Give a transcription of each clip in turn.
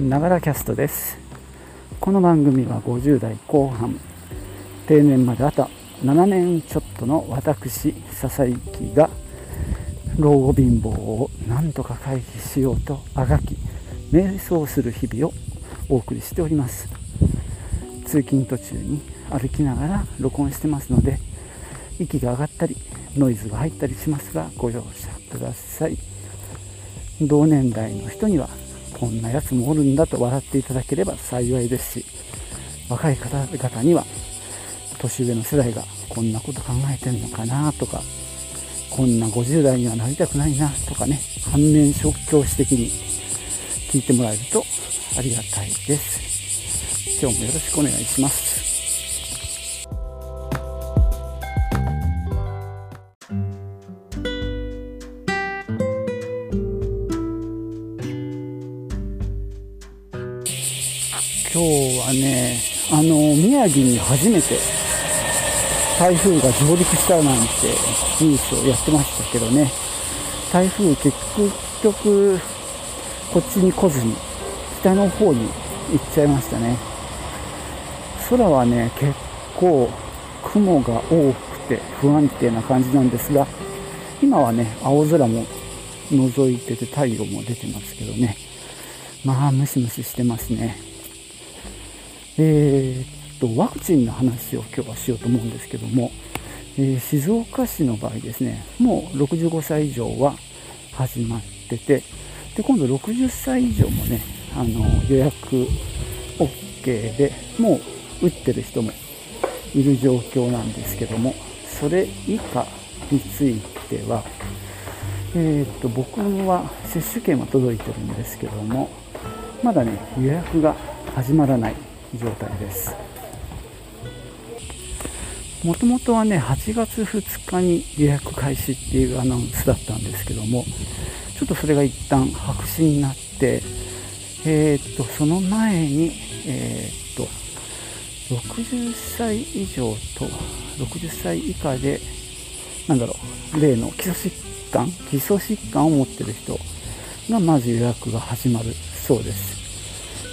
ながらキャストです。この番組は50代後半定年まであと7年ちょっとの私笹きが老後貧乏を何とか回避しようとあがき瞑想する日々をお送りしております。通勤途中に歩きながら録音してますので息が上がったりノイズが入ったりしますがご容赦ください。同年代の人にはこんなやつもおるんだと笑っていただければ幸いですし若い方々には年上の世代がこんなこと考えてるのかなとかこんな50代にはなりたくないなとかね反面教師的に聞いてもらえるとありがたいです。今日もよろしくお願いします。今日はねあの宮城に初めて台風が上陸したなんてニュースをやってましたけどね。台風結局こっちに来ずに北の方に行っちゃいましたね。空はね結構雲が多くて不安定な感じなんですが今はね青空も覗いてて太陽も出てますけどね。まあムシムシしてますね。えー、とワクチンの話を今日はしようと思うんですけども、えー、静岡市の場合ですねもう65歳以上は始まっててで今度60歳以上もねあの予約 OK でもう打ってる人もいる状況なんですけどもそれ以下については、えー、っと僕は接種券は届いてるんですけどもまだね予約が始まらない。状態です。もともとはね8月2日に予約開始っていうアナウンスだったんですけどもちょっとそれが一旦白紙になってえー、っとその前にえー、っと60歳以上と60歳以下でなんだろう例の基礎疾患基礎疾患を持ってる人がまず予約が始まるそうです。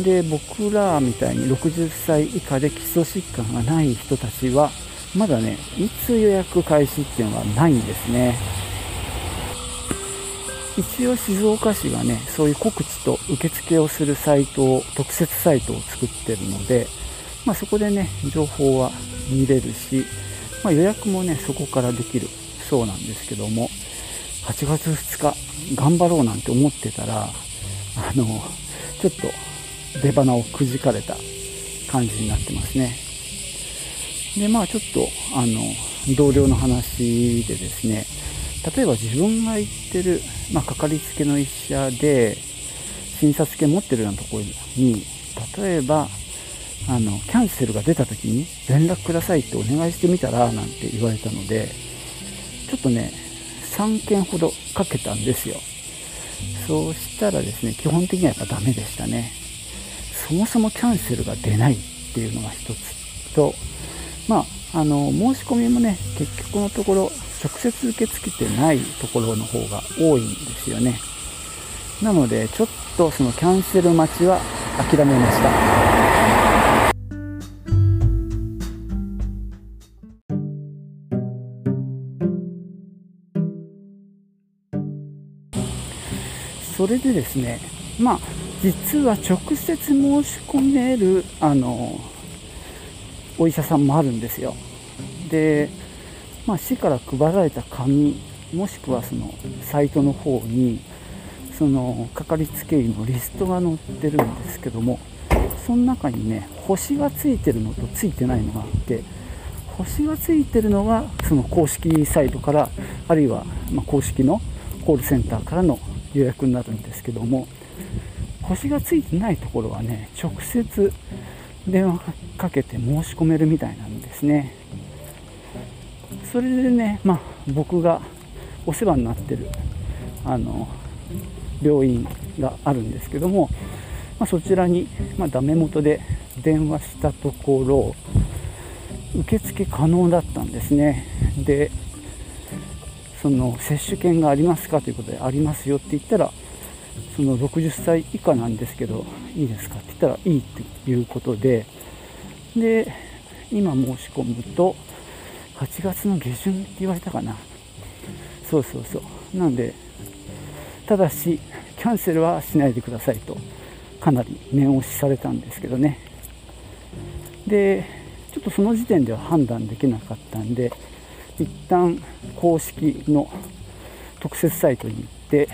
で僕らみたいに60歳以下で基礎疾患がない人たちはまだねいつ予約開始っていうのがないんですね。一応静岡市がねそういう告知と受付をするサイトを特設サイトを作ってるので、まあ、そこでね情報は見れるし、まあ、予約もねそこからできるそうなんですけども8月2日頑張ろうなんて思ってたらあのちょっと出花をくじかれた感じになってますね。で、まあちょっと、あの、同僚の話でですね、例えば自分が行ってる、まあ、かかりつけの医者で、診察券持ってるようなところに、例えば、あの、キャンセルが出た時に連絡くださいってお願いしてみたら、なんて言われたので、ちょっとね、3件ほどかけたんですよ。そうしたらですね、基本的にはやっぱダメでしたね。そもそもキャンセルが出ないっていうのが一つと、まあ、あの申し込みもね結局のところ直接受け付けてないところの方が多いんですよね。なのでちょっとそのキャンセル待ちは諦めました。それでですねまあ実は直接申し込めるあのお医者さんもあるんですよ。で、まあ、市から配られた紙もしくはそのサイトの方にそのかかりつけ医のリストが載ってるんですけどもその中にね星がついてるのとついてないのがあって星がついてるのがその公式サイトからあるいはま公式のコールセンターからの予約になるんですけども星がついてないところはね直接電話かけて申し込めるみたいなんですね。それでねまあ僕がお世話になってるあの病院があるんですけども、まあ、そちらに、まあ、ダメ元で電話したところ受付可能だったんですね。でその接種券がありますかということでありますよって言ったらその60歳以下なんですけどいいですか？って言ったらいいっていうことでで今申し込むと8月の下旬って言われたかな。そうそうそう。なんでただしキャンセルはしないでくださいとかなり念押しされたんですけどね。でちょっとその時点では判断できなかったんで一旦公式の特設サイトに行って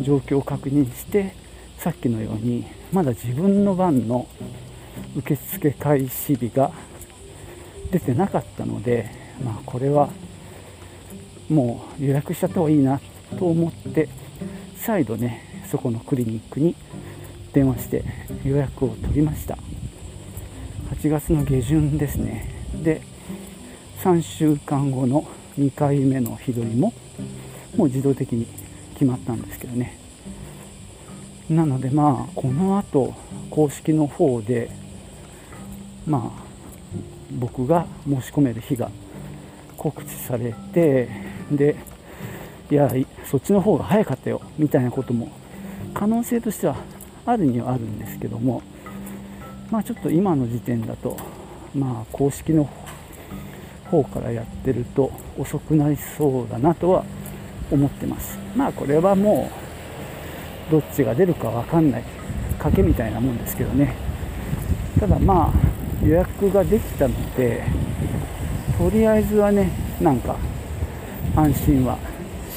状況を確認してさっきのようにまだ自分の番の受付開始日が出てなかったのでまあこれはもう予約しちゃった方がいいなと思って再度ねそこのクリニックに電話して予約を取りました。8月の下旬ですね。で3週間後の2回目の日取りももう自動的に決まったんですけどね。なのでまあこの後公式の方でまあ僕が申し込める日が告知されてでいやそっちの方が早かったよみたいなことも可能性としてはあるにはあるんですけどもまあちょっと今の時点だとまあ公式の方からやってると遅くなりそうだなとは思ってます。まあこれはもうどっちが出るか分かんない。賭けみたいなもんですけどね。ただまあ予約ができたのでとりあえずはねなんか安心は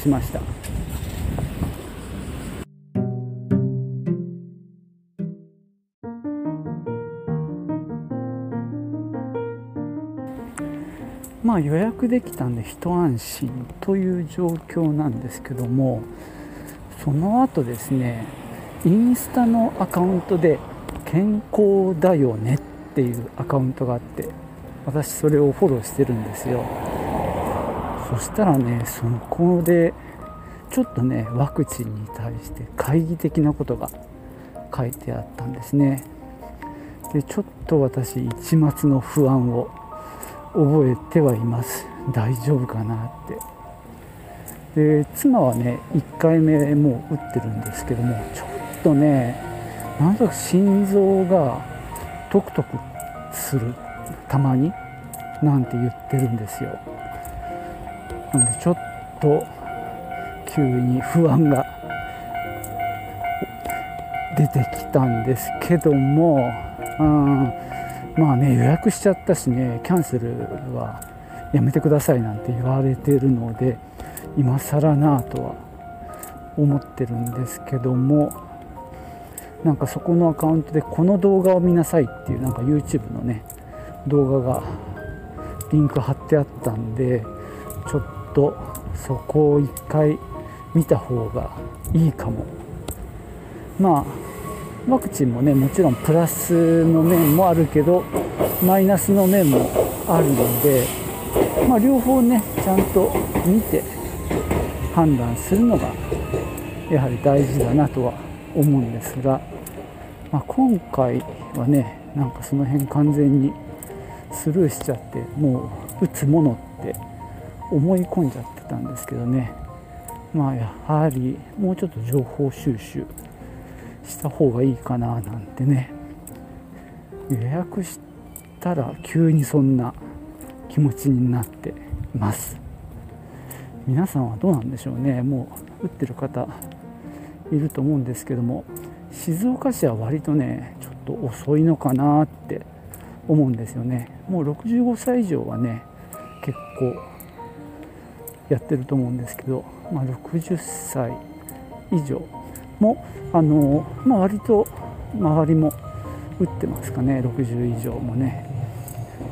しました。まあ予約できたんで一安心という状況なんですけどもその後ですねインスタのアカウントで健康だよねっていうアカウントがあって私それをフォローしてるんですよ。そしたらねそこでちょっとねワクチンに対して懐疑的なことが書いてあったんですね。でちょっと私一末の不安を覚えてはいます。大丈夫かなって。で妻はね1回目もう打ってるんですけどもちょっとねなんとなく心臓がトクトクするたまになんて言ってるんですよ。なのでちょっと急に不安が出てきたんですけども、うん、まあね予約しちゃったしねキャンセルはやめてくださいなんて言われてるので今更なぁとは思ってるんですけどもなんかそこのアカウントでこの動画を見なさいっていうなんか YouTube のね動画がリンク貼ってあったんでちょっとそこを一回見た方がいいかも。まあワクチンもねもちろんプラスの面もあるけどマイナスの面もあるので、まあ、両方ねちゃんと見て判断するのがやはり大事だなとは思うんですが、まあ、今回はねなんかその辺完全にスルーしちゃってもう打つものって思い込んじゃってたんですけどね。まあやはりもうちょっと情報収集した方がいいかななんてね。予約したら急にそんな気持ちになってます。皆さんはどうなんでしょうね。もう打ってる方いると思うんですけども静岡市は割とねちょっと遅いのかなって思うんですよね。もう65歳以上はね結構やってると思うんですけど、まあ、60歳以上もあの、まあ、割と周りも打ってますかね60以上もね。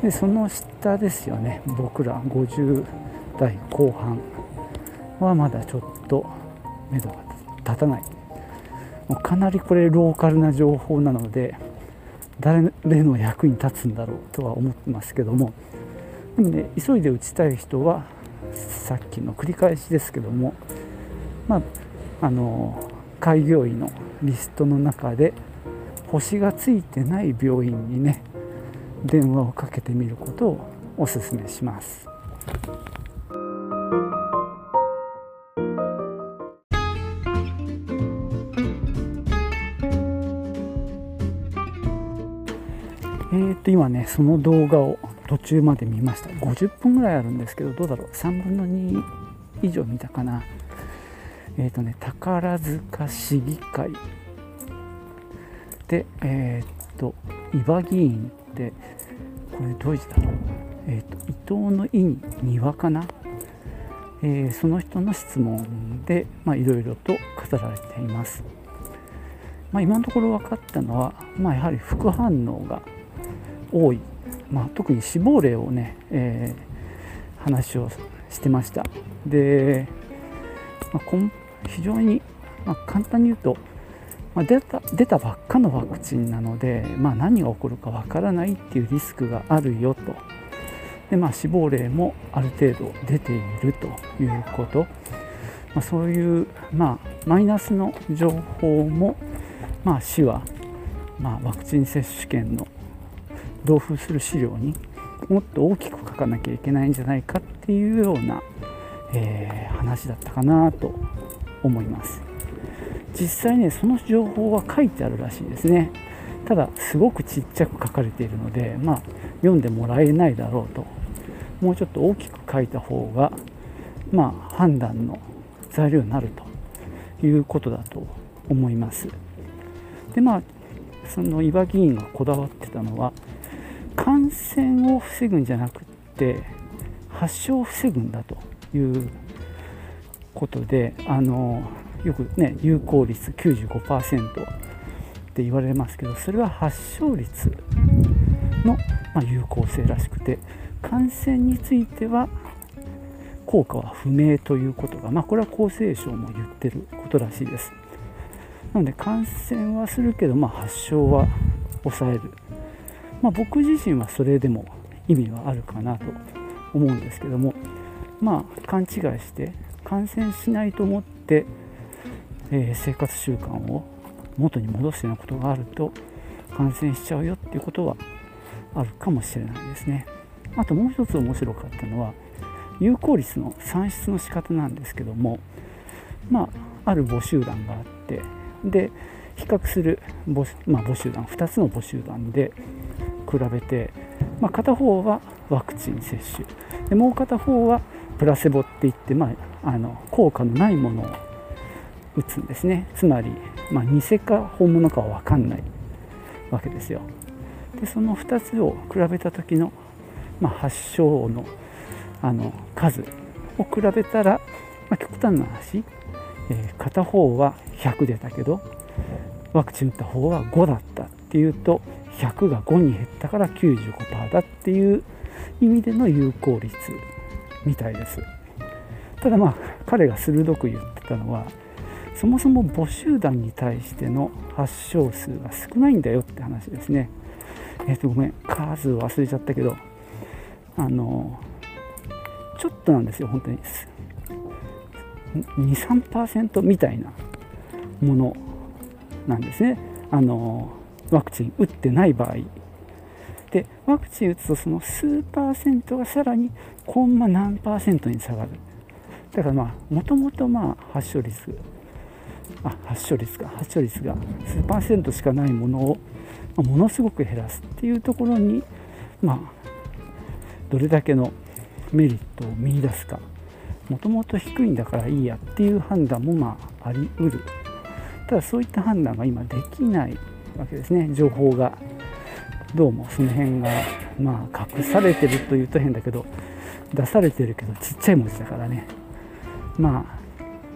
でその下ですよね僕ら50代後半はまだちょっと目処が立たない。もうかなりこれローカルな情報なので誰の役に立つんだろうとは思ってますけども。でもね急いで打ちたい人はさっきの繰り返しですけどもまああの開業医のリストの中で星がついてない病院にね電話をかけてみることをおすすめします。えー、と今ねその動画を途中まで見ました。50分ぐらいあるんですけどどうだろう？3分の2以上見たかな。えっ、ー、とね宝塚市議会。でえっ、ー、と伊庭議員ってこれどういう字だろえっ、と伊藤の意に庭かな？えー、その人の質問でいろいろと語られています、まあ、今のところ分かったのは、まあ、やはり副反応が多い、まあ、特に死亡例をね、えー、話をしてました。で、まあ、非常に、ま簡単に言うと、ま出た出たばっかのワクチンなので、まあ、何が起こるかわからないっていうリスクがあるよと。で、まあ、死亡例もある程度出ているということ、まあ、そういう、まあ、マイナスの情報も、まあ、市は、まあ、ワクチン接種券の同封する資料にもっと大きく書かなきゃいけないんじゃないかっていうような、えー、話だったかなと思います。実際ねその情報は書いてあるらしいですね。ただすごくちっちゃく書かれているのでまあ読んでもらえないだろうと。もうちょっと大きく書いた方がまあ判断の材料になるということだと思います。でまあその伊庭議員がこだわってたのは感染を防ぐんじゃなくって発症を防ぐんだということであのよくね有効率95%って言われますけどそれは発症率の、ま有効性らしくて感染については効果は不明ということが、まあ、これは厚生省も言ってることらしいです。なので感染はするけど、まあ、発症は抑える、まあ、僕自身はそれでも意味はあるかなと思うんですけども、まあ、勘違いして感染しないと思って、えー、生活習慣を元に戻すようなことがあると感染しちゃうよっていうことはあるかもしれないですね。あともう一つ面白かったのは有効率の算出の仕方なんですけどもまあある母集団があってで比較する母,、まあ、母集団2つの母集団で比べて、まあ、片方はワクチン接種でもう片方はプラセボっていって、まあ、あの効果のないものを打つんですね。つまり、まあ、偽か本物かは分かんないわけですよ。でその2つを比べた時のまあ、発症のあの数を比べたら、まあ、極端な話、えー、片方は100出たけどワクチン打った方は5だったっていうと100が5に減ったから95%だっていう意味での有効率。みたいです。ただまあ彼が鋭く言ってたのはそもそも母集団に対しての発症数が少ないんだよって話ですね。えっ、ー、とごめん。数忘れちゃったけどあのちょっとなんですよ本当に。23%みたいなものなんですね。あのワクチン打ってない場合。でワクチン打つとその数パーセントがさらにコンマ何パーセントに下がる。だからまあもともとまあ発症率あ発症率か発症率が数パーセントしかないものをものすごく減らすっていうところにまあどれだけのメリットを見いだすか。もともと低いんだからいいやっていう判断もまあありうる。ただそういった判断が今できないわけですね。情報がどうもその辺がまあ隠されてるというと変だけど出されてるけどちっちゃい文字だからね。まあ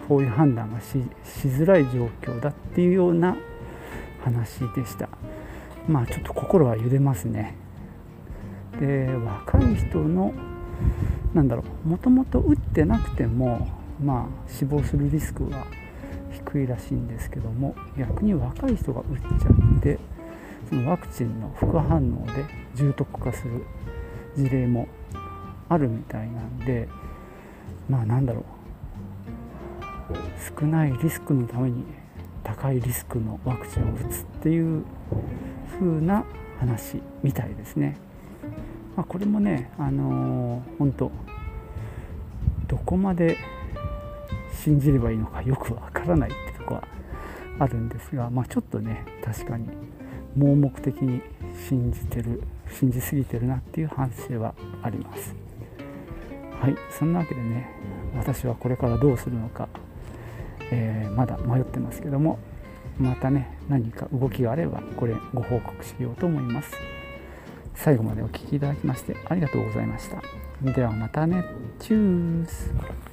こういう判断がしづらい状況だっていうような話でした。まあちょっと心は揺れますね。で若い人のなんだろうもともと打ってなくてもまあ死亡するリスクは低いらしいんですけども逆に若い人が打っちゃってのワクチンの副反応で重篤化する事例もあるみたいなんでまあなんだろう少ないリスクのために高いリスクのワクチンを打つっていう風な話みたいですね。まあ、これもね、あのー、本当どこまで信じればいいのかよくわからないってとこはあるんですが、まあ、ちょっとね確かに盲目的に信じてる信じすぎてるなっていう反省はあります。はい。そんなわけでね私はこれからどうするのか、えー、まだ迷ってますけどもまたね何か動きがあればこれご報告しようと思います。最後までお聴きいただきましてありがとうございました。ではまたね。チュース。